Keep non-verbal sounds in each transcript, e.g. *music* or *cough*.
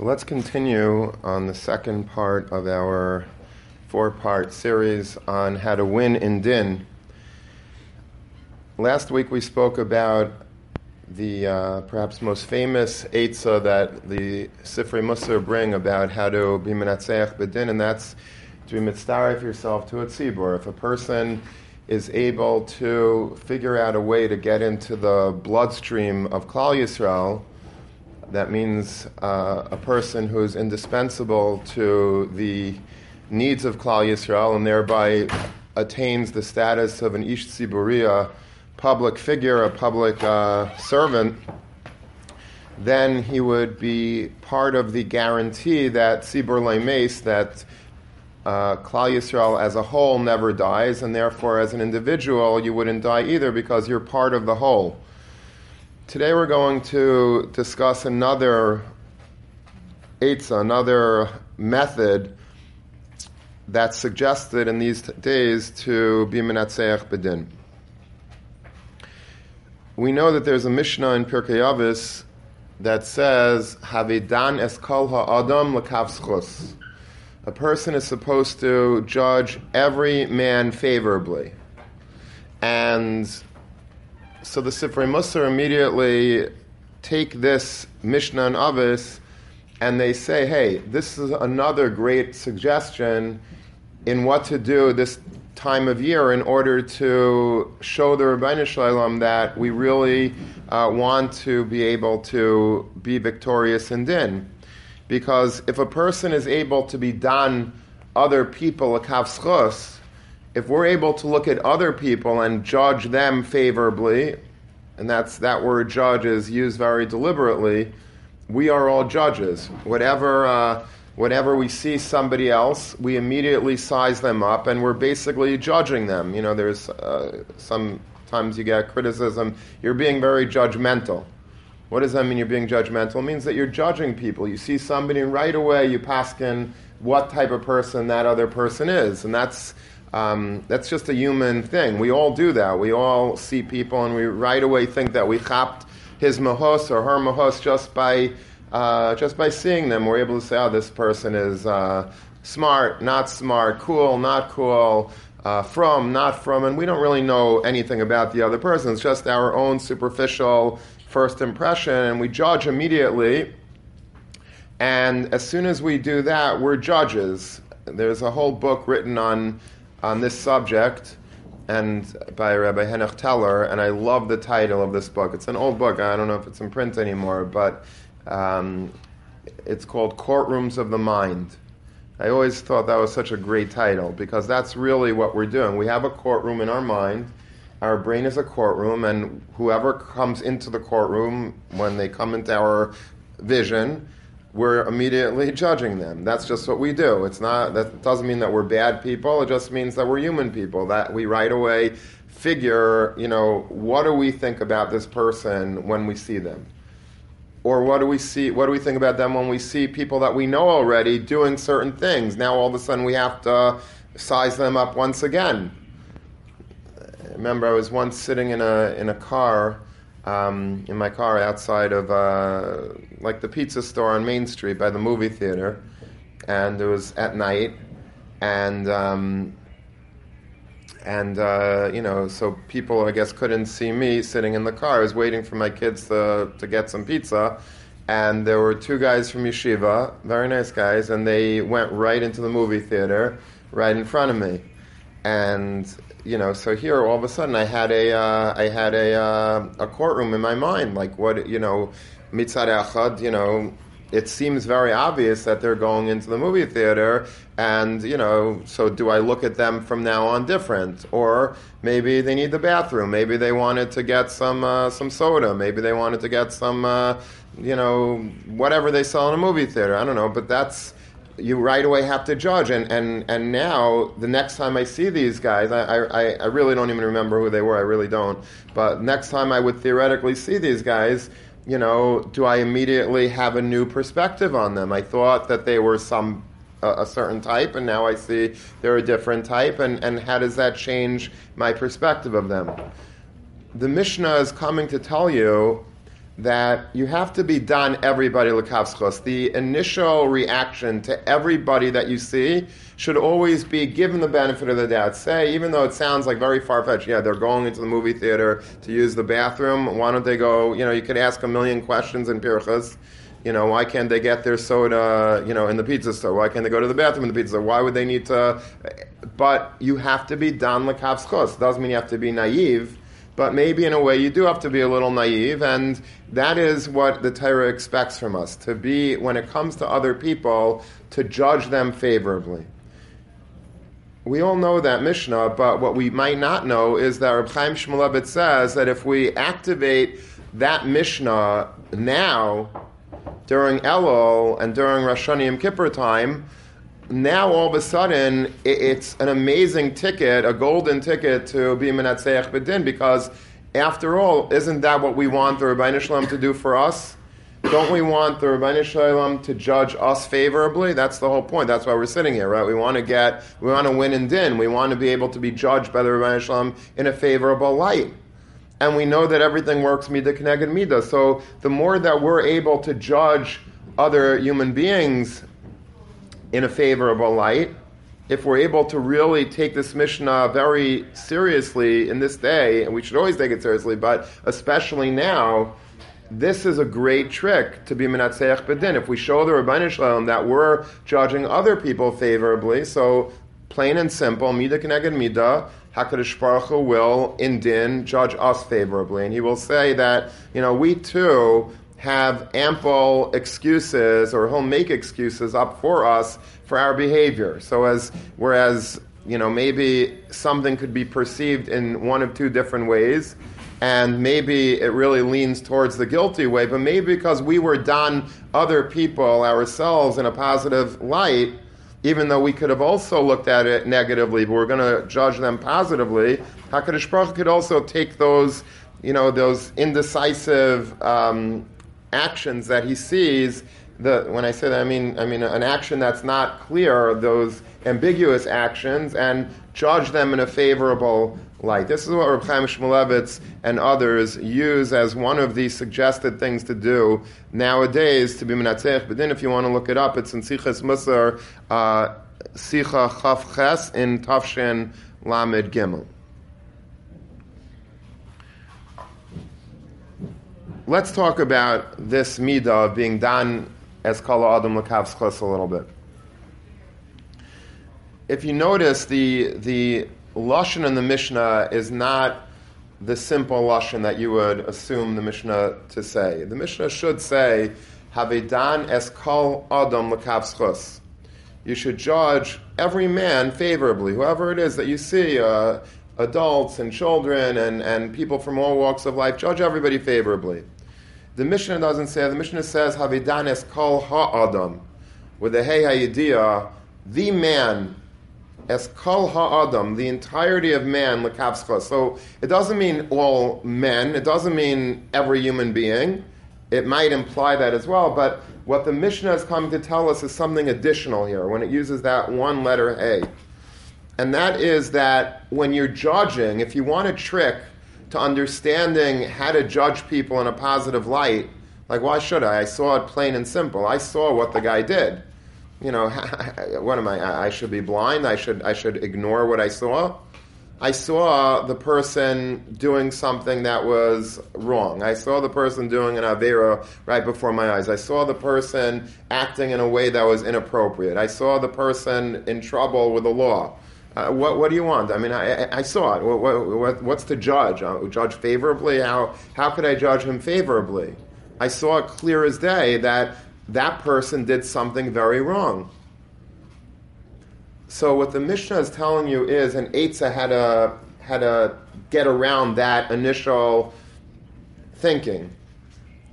So let's continue on the second part of our four part series on how to win in Din. Last week we spoke about the uh, perhaps most famous Eitzah that the Sifrei Musar bring about how to be Menatzeach Bedin, and that's to be mitzdarif yourself to a tzibur. If a person is able to figure out a way to get into the bloodstream of Klal Yisrael, that means uh, a person who is indispensable to the needs of Klal Yisrael and thereby attains the status of an Ish Tziburia, public figure, a public uh, servant, then he would be part of the guarantee that Tzibur Leimes, that uh, Klal Yisrael as a whole never dies, and therefore as an individual you wouldn't die either because you're part of the whole. Today we're going to discuss another eitzah, another method that's suggested in these t- days to be menatzeach bedin. We know that there's a Mishnah in Pirkei Avos that says Havidan es kol ha'adam l'kavschus. A person is supposed to judge every man favorably, and so the Sifrei Musar immediately take this Mishnah and Avos and they say, hey, this is another great suggestion in what to do this time of year in order to show the Ribbono Shel Olam that we really uh, want to be able to be victorious in Din. Because if a person is able to be done other people a kavschus, if we're able to look at other people and judge them favorably, and that's that word judge is used very deliberately, we are all judges. Whatever, uh, whatever we see somebody else, we immediately size them up, and we're basically judging them. You know, there's uh, sometimes you get criticism. You're being very judgmental. What does that mean? You're being judgmental. It means that you're judging people. You see somebody, and right away you pass in what type of person that other person is, and that's um, that's just a human thing. We all do that. We all see people and we right away think that we chapped his mahos or her mahos just by uh, just by seeing them. We're able to say, "Oh, this person is uh, smart, not smart, cool, not cool." Uh, from, not from, and we don't really know anything about the other person. It's just our own superficial first impression, and we judge immediately. And as soon as we do that, we're judges. There's a whole book written on on this subject and by Rabbi Henoch Teller, and I love the title of this book. It's an old book. I don't know if it's in print anymore, but um, it's called Courtrooms of the Mind. I always thought that was such a great title because that's really what we're doing. We have a courtroom in our mind. Our brain is a courtroom, and whoever comes into the courtroom, when they come into our vision, we're immediately judging them. That's just what we do. It's not that doesn't mean that we're bad people. It just means that we're human people. That we right away figure, you know, what do we think about this person when we see them? Or what do we see what do we think about them when we see people that we know already doing certain things? Now all of a sudden we have to size them up once again. I remember I was once sitting in a in a car um, in my car outside of uh, like the pizza store on Main Street by the movie theater, and it was at night, and um, and uh, you know, so people I guess couldn't see me sitting in the car. I was waiting for my kids to to get some pizza. And there were two guys from yeshiva, very nice guys, and they went right into the movie theater, right in front of me. And you know, so here all of a sudden I had a uh, I had a uh, a courtroom in my mind. Like what you know, mitzad echad. You know, it seems very obvious that they're going into the movie theater, and you know, so do I look at them from now on different, or maybe they need the bathroom, maybe they wanted to get some uh, some soda, maybe they wanted to get some, uh, you know, whatever they sell in a movie theater. I don't know, but that's you right away have to judge. And, and, and now, the next time I see these guys, I, I, I really don't even remember who they were, I really don't. But next time I would theoretically see these guys, you know, do I immediately have a new perspective on them? I thought that they were some a, certain type, and now I see they're a different type, and, and how does that change my perspective of them? The Mishnah is coming to tell you that you have to be done everybody lekavschos. The initial reaction to everybody that you see should always be given the benefit of the doubt. Say, even though it sounds like very far fetched, yeah, they're going into the movie theater to use the bathroom. Why don't they go? You know, you could ask a million questions in Pirchas. You know, why can't they get their soda, you know, in the pizza store? Why can't they go to the bathroom in the pizza store? Why would they need to? But you have to be dan lekavschos. Doesn't mean you have to be naive but maybe in a way you do have to be a little naive, and that is what the Torah expects from us to be, when it comes to other people, to judge them favorably. We all know that Mishnah, but what we might not know is that Reb Chaim Shmulevitz says that if we activate that Mishnah now, during Elul and during Rosh Hashanah Kippur time, now all of a sudden it's an amazing ticket, a golden ticket to be Menatzeach Bedin, because after all, isn't that what we want the Ribbono Shel Olam to do for us? Don't we want the Ribbono Shel Olam to judge us favorably? That's the whole point. That's why we're sitting here, right? We want to get, we want to win in din. We want to be able to be judged by the Ribbono Shel Olam in a favorable light. And we know that everything works midah connected midah. So the more that we're able to judge other human beings in a favorable light, if we're able to really take this Mishnah very seriously in this day, and we should always take it seriously, but especially now, this is a great trick to be Menatzeach Bedin. If we show the Ribbono Shel Olam that we're judging other people favorably, so plain and simple, Midah Keneged Midah, HaKadosh Baruch Hu will, in Din, judge us favorably. And he will say that, you know, we too have ample excuses or he'll make excuses up for us for our behavior. So as whereas you know maybe something could be perceived in one of two different ways and maybe it really leans towards the guilty way, but maybe because we were done other people ourselves in a positive light, even though we could have also looked at it negatively, but we're going to judge them positively, HaKadosh Baruch could also take those, you know, those indecisive um, actions that he sees, the, when I say that, I mean, I mean an action that's not clear, those ambiguous actions, and judge them in a favorable light. This is what Reb Chaim Shmulevitz and others use as one of the suggested things to do nowadays to be menatzech. But then, if you want to look it up, it's in Sichas Musar, uh, Sicha Chaf Ches in Tafshin Lamed Gimel. Let's talk about this midah of being done as kala adam lekavschos a little bit. If you notice, the the lashon in the Mishnah is not the simple lashon that you would assume the Mishnah to say. The Mishnah should say havedan es kol adam lekavschos. You should judge every man favorably, whoever it is that you see. Uh, adults and children and, and people from all walks of life, judge everybody favorably. The Mishnah doesn't say. The Mishnah says Havidanes kol ha'adam, with the hey ha'yidiyah, the man, as kol ha'adam, the entirety of man lekavscha. So it doesn't mean all men. It doesn't mean every human being. It might imply that as well, but what the Mishnah is coming to tell us is something additional here when it uses that one letter hey. And that is that when you're judging, if you want to trick to understanding how to judge people in a positive light, like why should I? I saw it plain and simple. I saw what the guy did. You know, *laughs* what am I? I should be blind. I should I should ignore what I saw. I saw the person doing something that was wrong. I saw the person doing an avera right before my eyes. I saw the person acting in a way that was inappropriate. I saw the person in trouble with the law. Uh, what, what do you want? I mean, I, I saw it. What, what, what's to judge? Uh, judge favorably? How, how could I judge him favorably? I saw it clear as day that that person did something very wrong. So what the Mishnah is telling you is an Eitzah had to, had to get around that initial thinking.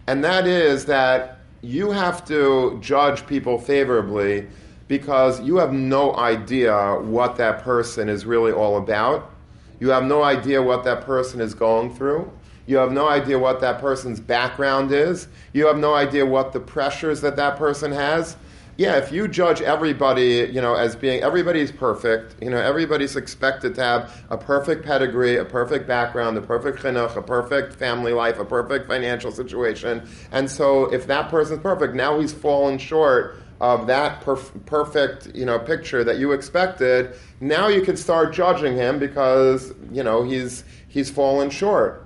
And that is that you have to judge people favorably because you have no idea what that person is really all about. You have no idea what that person is going through. You have no idea what that person's background is. You have no idea what the pressures that that person has. yeah, if you judge everybody, you know, as being everybody's perfect, you know, everybody's expected to have a perfect pedigree, a perfect background, a perfect chinuch, a perfect family life, a perfect financial situation, and so if that person's perfect, now he's fallen short of that perf- perfect, you know, picture that you expected. Now you can start judging him because you know he's he's fallen short.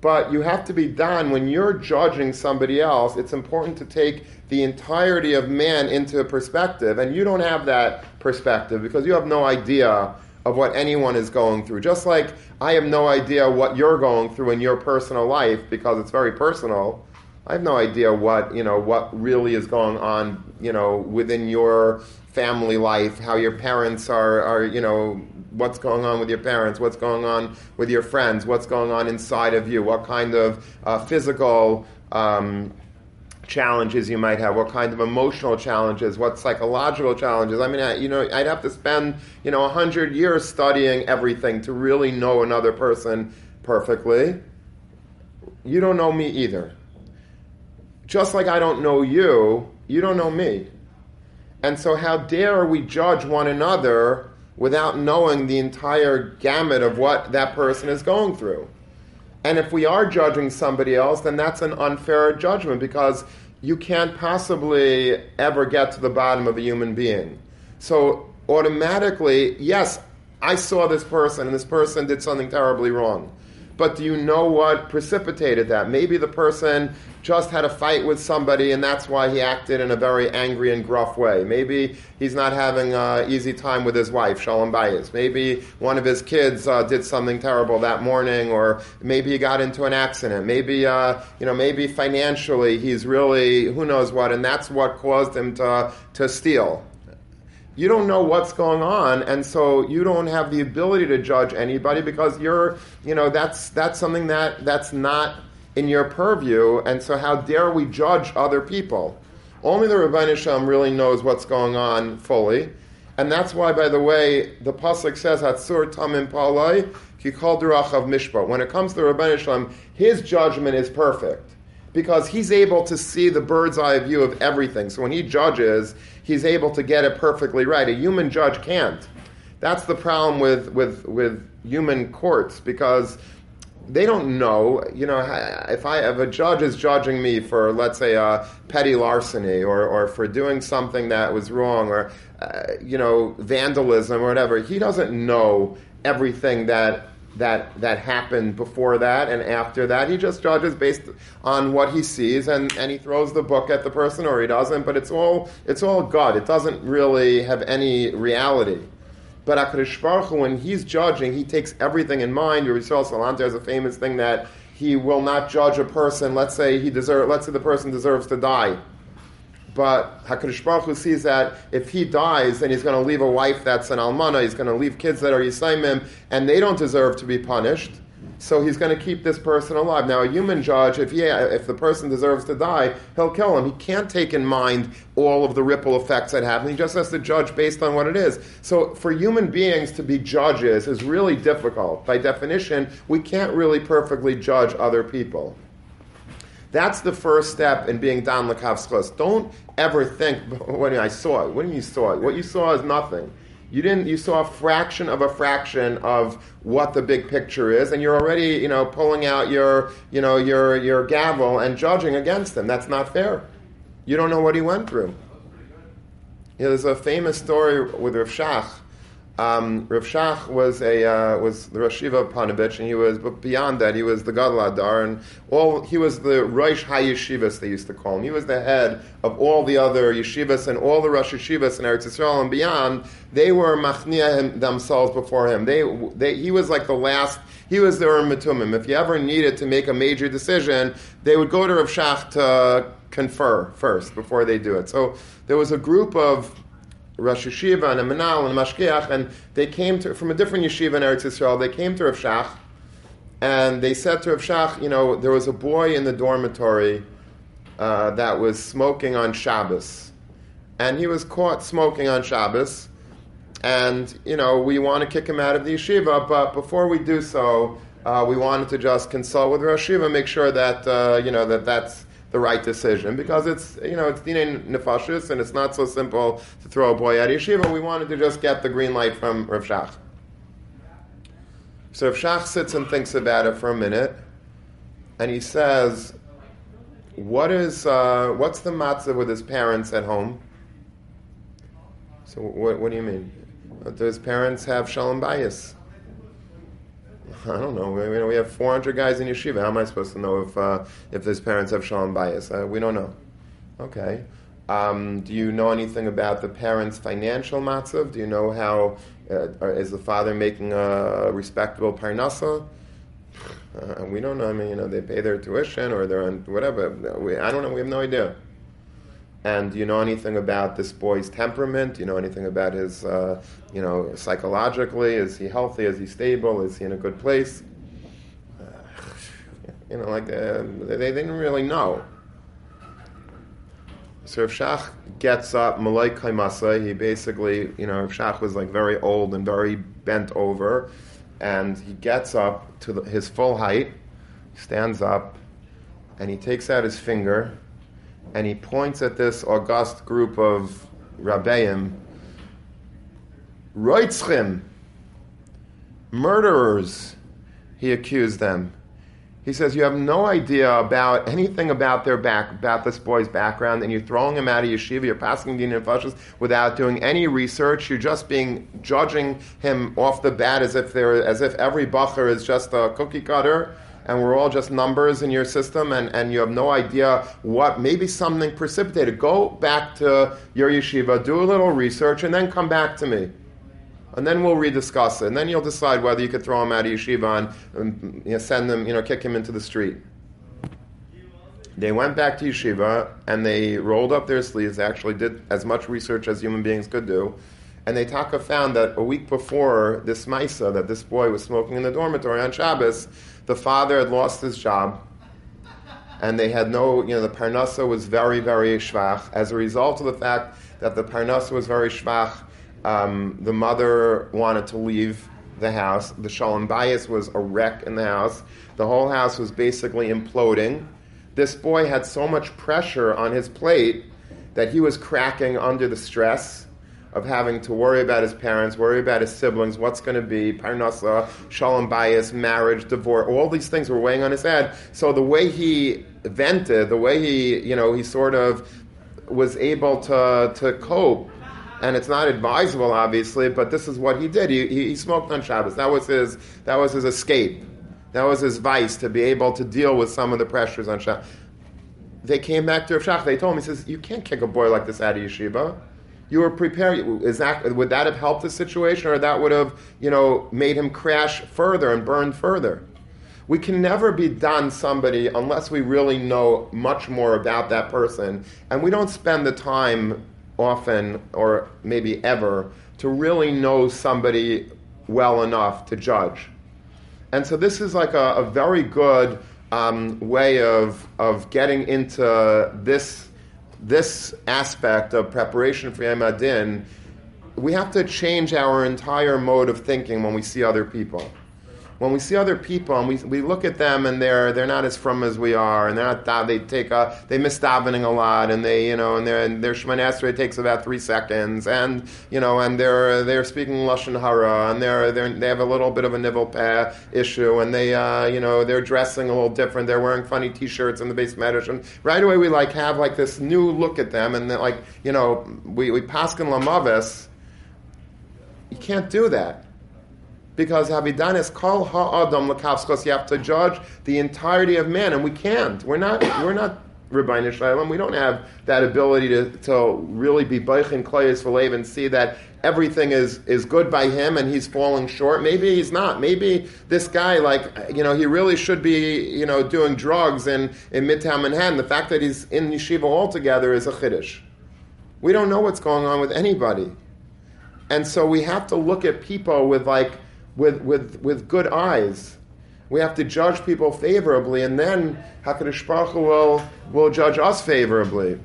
But you have to be done when you're judging somebody else. It's important to take the entirety of man into perspective, and you don't have that perspective because you have no idea of what anyone is going through. Just like I have no idea what you're going through in your personal life because it's very personal. I have no idea what you know what really is going on you know within your family life, how your parents are are you know what's going on with your parents, what's going on with your friends, what's going on inside of you, what kind of uh, physical um, challenges you might have, what kind of emotional challenges, what psychological challenges. I mean, I, you know, I'd have to spend you know a hundred years studying everything to really know another person perfectly. You don't know me either. Just like I don't know you, you don't know me. And so, how dare we judge one another without knowing the entire gamut of what that person is going through. And if we are judging somebody else, then that's an unfair judgment because you can't possibly ever get to the bottom of a human being. So automatically, yes, I saw this person and this person did something terribly wrong. But do you know what precipitated that? Maybe the person just had a fight with somebody and that's why he acted in a very angry and gruff way. Maybe he's not having an easy time with his wife, Shalom Bayis. Maybe one of his kids uh, did something terrible that morning, or maybe he got into an accident. Maybe, uh, you know, maybe financially he's really who knows what, and that's what caused him to, to steal you don't know what's going on and so you don't have the ability to judge anybody because you're you know that's that's something that that's not in your purview, and so how dare we judge other people? Only the Ribbono Shel Olam really knows what's going on fully. And that's why, by the way, the Pasuk says, Hatzur Tamim Palai, Kikal Durachav Mishpat. When it comes to Ribbono Shel Olam, his judgment is perfect because he's able to see the bird's eye view of everything. So when he judges, he's able to get it perfectly right. A human judge can't. That's the problem with, with, with human courts because they don't know. You know, if I if a judge is judging me for let's say a petty larceny or or for doing something that was wrong or uh, you know vandalism or whatever, he doesn't know everything that that that happened before that and after that. He just judges based on what he sees and, and he throws the book at the person or he doesn't, but it's all it's all God. It doesn't really have any reality. But HaKadosh Baruch Hu, when he's judging, he takes everything in mind. Yisrael Salanter has a famous thing that he will not judge a person. Let's say he deserve, let's say the person deserves to die. But Hakadosh Baruch Hu sees that if he dies, then he's going to leave a wife that's an almana. He's going to leave kids that are yisaimim, and they don't deserve to be punished. So he's going to keep this person alive. Now, a human judge, if he, if the person deserves to die, he'll kill him. He can't take in mind all of the ripple effects that happen. He just has to judge based on what it is. So, for human beings to be judges is really difficult. By definition, we can't really perfectly judge other people. That's the first step in being dan lekavskos. Don't ever think, *laughs* when I saw it. Mean you saw it? What you saw is nothing. You didn't. You saw a fraction of a fraction of what the big picture is, and you're already, you know, pulling out your, you know, your your gavel and judging against him. That's not fair. You don't know what he went through. Yeah, there's a famous story with Rav Shach um, Rav Shach was a uh, was the Rosh Yeshiva of Panovich, and he was, but beyond that, he was the Gadol HaDor, and all he was the Rosh HaYeshivas they used to call him. He was the head of all the other yeshivas and all the Rosh Yeshivas in Eretz Yisrael and beyond. They were machnia themselves before him. They, they he was like the last. He was the Urim V'Tumim. If you ever needed to make a major decision, they would go to Rav Shach to confer first before they do it. So there was a group of Rosh Yeshiva and a Menal and a and they came to, from a different yeshiva in Eretz Yisrael, they came to Rav Shach, and they said to Rav Shach, you know, there was a boy in the dormitory uh, that was smoking on Shabbos, and he was caught smoking on Shabbos, and, you know, we want to kick him out of the yeshiva, but before we do so, uh, we wanted to just consult with Rosh Yeshiva, make sure that, uh, you know, that that's the right decision because it's you know it's dinei nefashis and it's not so simple to throw a boy out of yeshiva. We wanted to just get the green light from Rav Shach. So Rav Shach sits and thinks about it for a minute, and he says, "What is uh, what's the matzah with his parents at home?" So what, what do you mean? Do his parents have shalom bayis? I don't know. We, we have 400 guys in yeshiva. How am I supposed to know if uh, if his parents have shalom bias? Uh, we don't know. Okay. Um, do you know anything about the parents' financial matzav? Do you know how uh, is the father making a respectable parnasa? Uh, we don't know. I mean, you know, they pay their tuition or they're on whatever. We, I don't know. We have no idea. And you know anything about this boy's temperament? You know anything about his, uh, you know, psychologically? Is he healthy? Is he stable? Is he in a good place? Uh, *sighs* you know, like uh, they, they didn't really know. So if Shach gets up, Malay Kaimasa, he basically, you know, if Shach was like very old and very bent over, and he gets up to the, his full height, stands up, and he takes out his finger and he points at this august group of Rabbeim, Reitzchim, murderers, he accused them. He says, You have no idea about anything about their back, about this boy's background, and you're throwing him out of yeshiva, you're passing din and fashas without doing any research, you're just being judging him off the bat as if as if every bacher is just a cookie cutter and we're all just numbers in your system and, and you have no idea what, maybe something precipitated. Go back to your yeshiva, do a little research, and then come back to me. And then we'll rediscuss it. And then you'll decide whether you could throw him out of yeshiva and, and you know, send him, you know, kick him into the street. They went back to yeshiva and they rolled up their sleeves, actually did as much research as human beings could do. And they taka found that a week before this Maisa, that this boy was smoking in the dormitory on Shabbos, the father had lost his job, and they had no, you know, the parnasa was very, very schwach. As a result of the fact that the parnasa was very schwach, um, the mother wanted to leave the house. The shalom bayis was a wreck in the house. The whole house was basically imploding. This boy had so much pressure on his plate that he was cracking under the stress of having to worry about his parents, worry about his siblings, what's going to be, parnasa, shalom bayis, marriage, divorce, all these things were weighing on his head. So the way he vented, the way he, you know, he sort of was able to, to cope, and it's not advisable, obviously, but this is what he did. He, he, he smoked on Shabbos. That was his, that was his escape. That was his vice to be able to deal with some of the pressures on Shabbos. They came back to Rav Shach. They told him, he says, you can't kick a boy like this out of yeshiva you were prepared. Is that would that have helped the situation, or that would have you know made him crash further and burn further? We can never be done somebody unless we really know much more about that person, and we don't spend the time often, or maybe ever, to really know somebody well enough to judge. And so this is like a, a very good um, way of of getting into this this aspect of preparation for Yom HaDin, we have to change our entire mode of thinking when we see other people. When we see other people and we, we look at them and they're they're not as from as we are and they're not they take a they miss davening a lot and they you know and their their shemana takes about three seconds and you know and they're they're speaking lashon hara and they're, they're they have a little bit of a nivel peh issue and they uh, you know they're dressing a little different. They're wearing funny t-shirts in the beis medrash and right away we like have like this new look at them and like you know we we paskin lamavis you can't do that because Havidan is kol ha'adam l'kavskos. You have to judge the entirety of man, and we can't. We're not. We're not Ribbono Shel Olam. We don't have that ability to, to really be Beichin Klayas Valev and see that everything is, is good by him and he's falling short. Maybe he's not. Maybe this guy, like, you know, he really should be, you know, doing drugs in, in Midtown Manhattan. The fact that he's in yeshiva altogether is a chiddush. We don't know what's going on with anybody. And so we have to look at people with, like, with, with, with good eyes. We have to judge people favorably, and then Hakadosh Baruch Hu will will judge us favorably.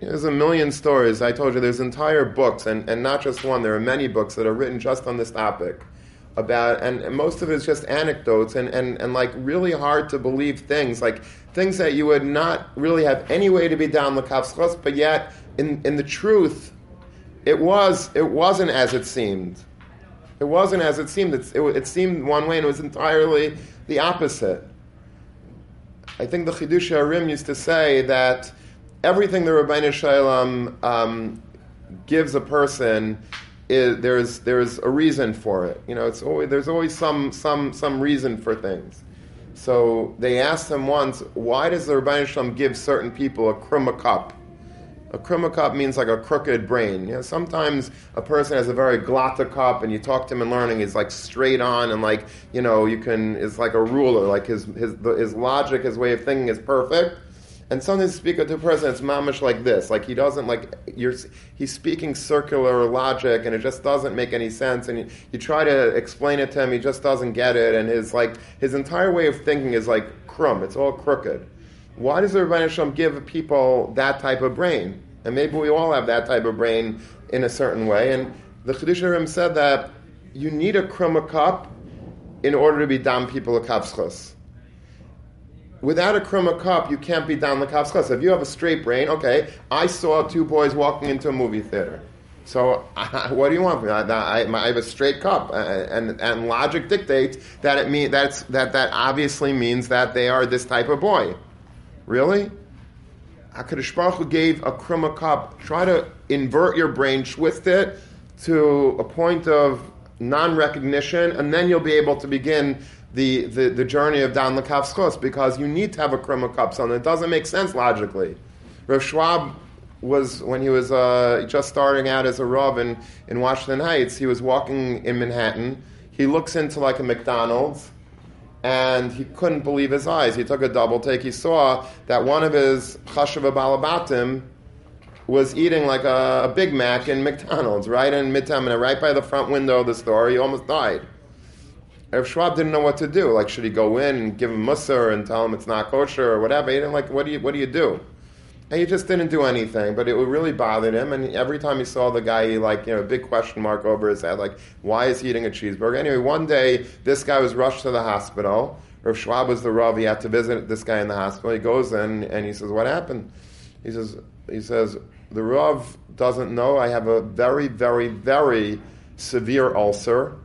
There's a million stories. I told you there's entire books, and, and not just one. There are many books that are written just on this topic about, and, and most of it is just anecdotes and, and, and like really hard to believe things, like things that you would not really have any way to be down the kafschos, but yet in, in the truth, it was it wasn't as it seemed. It wasn't as it seemed. It, it, it seemed one way, and it was entirely the opposite. I think the Chiddushei HaRim used to say that everything the Ribbono Shel Olam um, gives a person there's there's a reason for it. You know, it's always there's always some some some reason for things. So they asked him once, why does the Ribbono Shel Olam give certain people a kruma cup? A kruma cup means like a crooked brain. You know, sometimes a person has a very glatta and you talk to him in learning, he's like straight on, and like you know, you can is like a ruler. Like his his his logic, his way of thinking is perfect. And sometimes you speak to a person, it's mamish like this. Like he doesn't like you're. He's speaking circular logic, and it just doesn't make any sense. And you, you try to explain it to him, he just doesn't get it. And his like his entire way of thinking is like crumb. It's all crooked. Why does the Ribbono Shel Olam give people that type of brain? And maybe we all have that type of brain in a certain way. And the Chiddushei said that you need a krumma cup in order to be dam people a kavschus without a kruma cup, you can't be down the kafschas. If you have a straight brain, okay, I saw two boys walking into a movie theater. So *laughs* what do you want from me? I, I, I have a straight cup, uh, and, and logic dictates that it mean that's that that obviously means that they are this type of boy. Really? Hakadosh Baruch Hu gave a kruma cup. Try to invert your brain, twist it to a point of non-recognition, and then you'll be able to begin the, the, the journey of Dan Lakav's because you need to have a krima cup on it. doesn't make sense logically. Rav Schwab was, when he was uh, just starting out as a Rav in, in Washington Heights, he was walking in Manhattan. He looks into like a McDonald's and he couldn't believe his eyes. He took a double take. He saw that one of his chashava balabatim was eating like a, a Big Mac in McDonald's, right in Midtown, right by the front window of the store. He almost died. Rav Schwab didn't know what to do. Like, should he go in and give him musar and tell him it's not kosher or whatever? He didn't like. What do you What do you do? And he just didn't do anything. But it really bothered him. And every time he saw the guy, he like you know a big question mark over his head. Like, why is he eating a cheeseburger? Anyway, one day this guy was rushed to the hospital. Rav Schwab was the rav. He had to visit this guy in the hospital. He goes in and he says, "What happened?" He says, "He says the rav doesn't know. I have a very, very, very severe ulcer."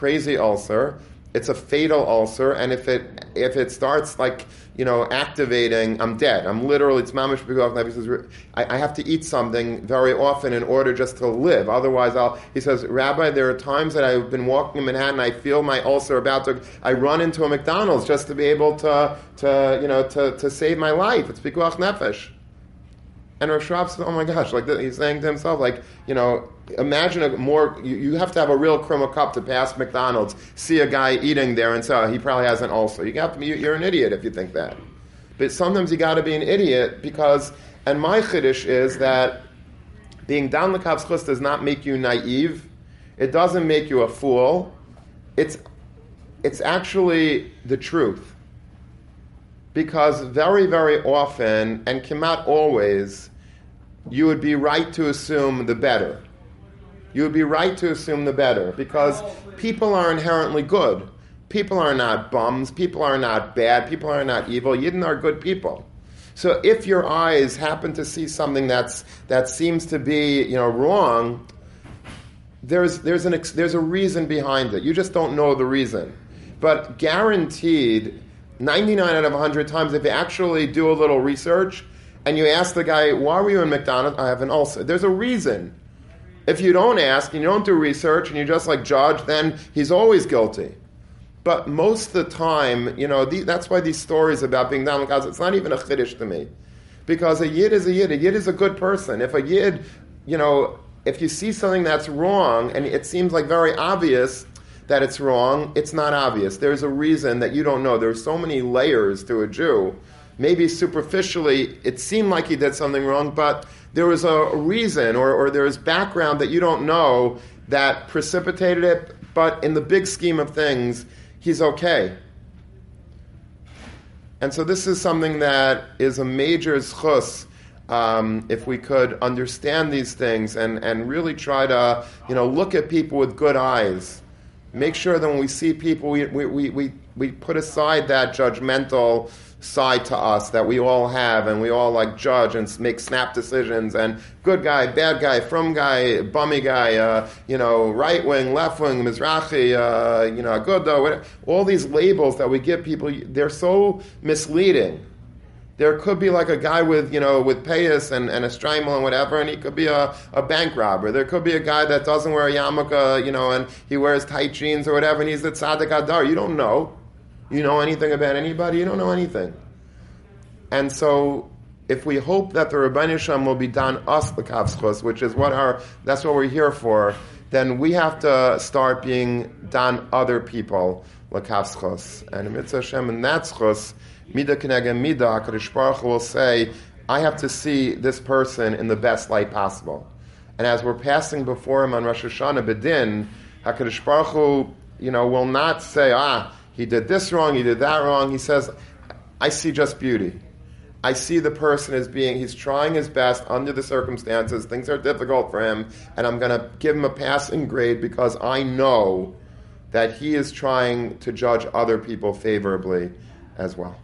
crazy ulcer. It's a fatal ulcer, and if it if it starts like you know activating, I'm dead. I'm literally it's mamish He says I, I have to eat something very often in order just to live. Otherwise, I'll. He says, Rabbi, there are times that I've been walking in Manhattan, I feel my ulcer about to. I run into a McDonald's just to be able to to you know to, to save my life. It's pikuach nefesh. And Rav Schwab "Oh my gosh!" Like he's saying to himself, like you know, imagine a more. You, you have to have a real krima cup to pass McDonald's, see a guy eating there, and oh, he probably has an ulcer. You be, you're an idiot if you think that. But sometimes you got to be an idiot because. And my chiddush is that being down the kapschus does not make you naive. It doesn't make you a fool. It's it's actually the truth. Because very, very often, and cannot always, you would be right to assume the better. You would be right to assume the better because people are inherently good. People are not bums. People are not bad. People are not evil. Yidden are good people. So if your eyes happen to see something that's that seems to be you know wrong, there's there's an there's a reason behind it. You just don't know the reason. But guaranteed, 99 out of 100 times, if you actually do a little research, and you ask the guy, why were you in McDonald's? I have an ulcer. There's a reason. If you don't ask and you don't do research and you just like judge, then he's always guilty. But most of the time, you know, the, that's why these stories about being down with it's not even a chiddush to me. Because a yid is a yid. A yid is a good person. If a yid, you know, if you see something that's wrong and it seems like very obvious that it's wrong, it's not obvious. There's a reason that you don't know. There's so many layers to a Jew maybe superficially it seemed like he did something wrong, but there was a reason or, or there was background that you don't know that precipitated it, but in the big scheme of things, he's okay. And so this is something that is a major zchus um, if we could understand these things and, and really try to you know look at people with good eyes make sure that when we see people, we, we, we, we put aside that judgmental side to us that we all have and we all like judge and make snap decisions and good guy, bad guy, from guy, bummy guy, uh, you know, right wing, left wing, Mizrahi, uh, you know, good all these labels that we give people, they're so misleading. There could be like a guy with, you know, with payas and, and a shtreimel and whatever, and he could be a, a bank robber. There could be a guy that doesn't wear a yarmulke, you know, and he wears tight jeans or whatever, and he's the tzaddik adar. You don't know. You know anything about anybody? You don't know anything. And so, if we hope that the Rabbi Shem will be done us the which is what our that's what we're here for, then we have to start being done other people lekavschus. And mitzvah Hashem and that schus, mida kenega mida, Baruch will say, I have to see this person in the best light possible. And as we're passing before him on Rosh Hashanah Bedin, Hakadosh Baruch Hu, you know, will not say, ah, he did this wrong, he did that wrong. He says, I see just beauty. I see the person as being, he's trying his best under the circumstances. Things are difficult for him, and I'm going to give him a passing grade because I know that he is trying to judge other people favorably as well.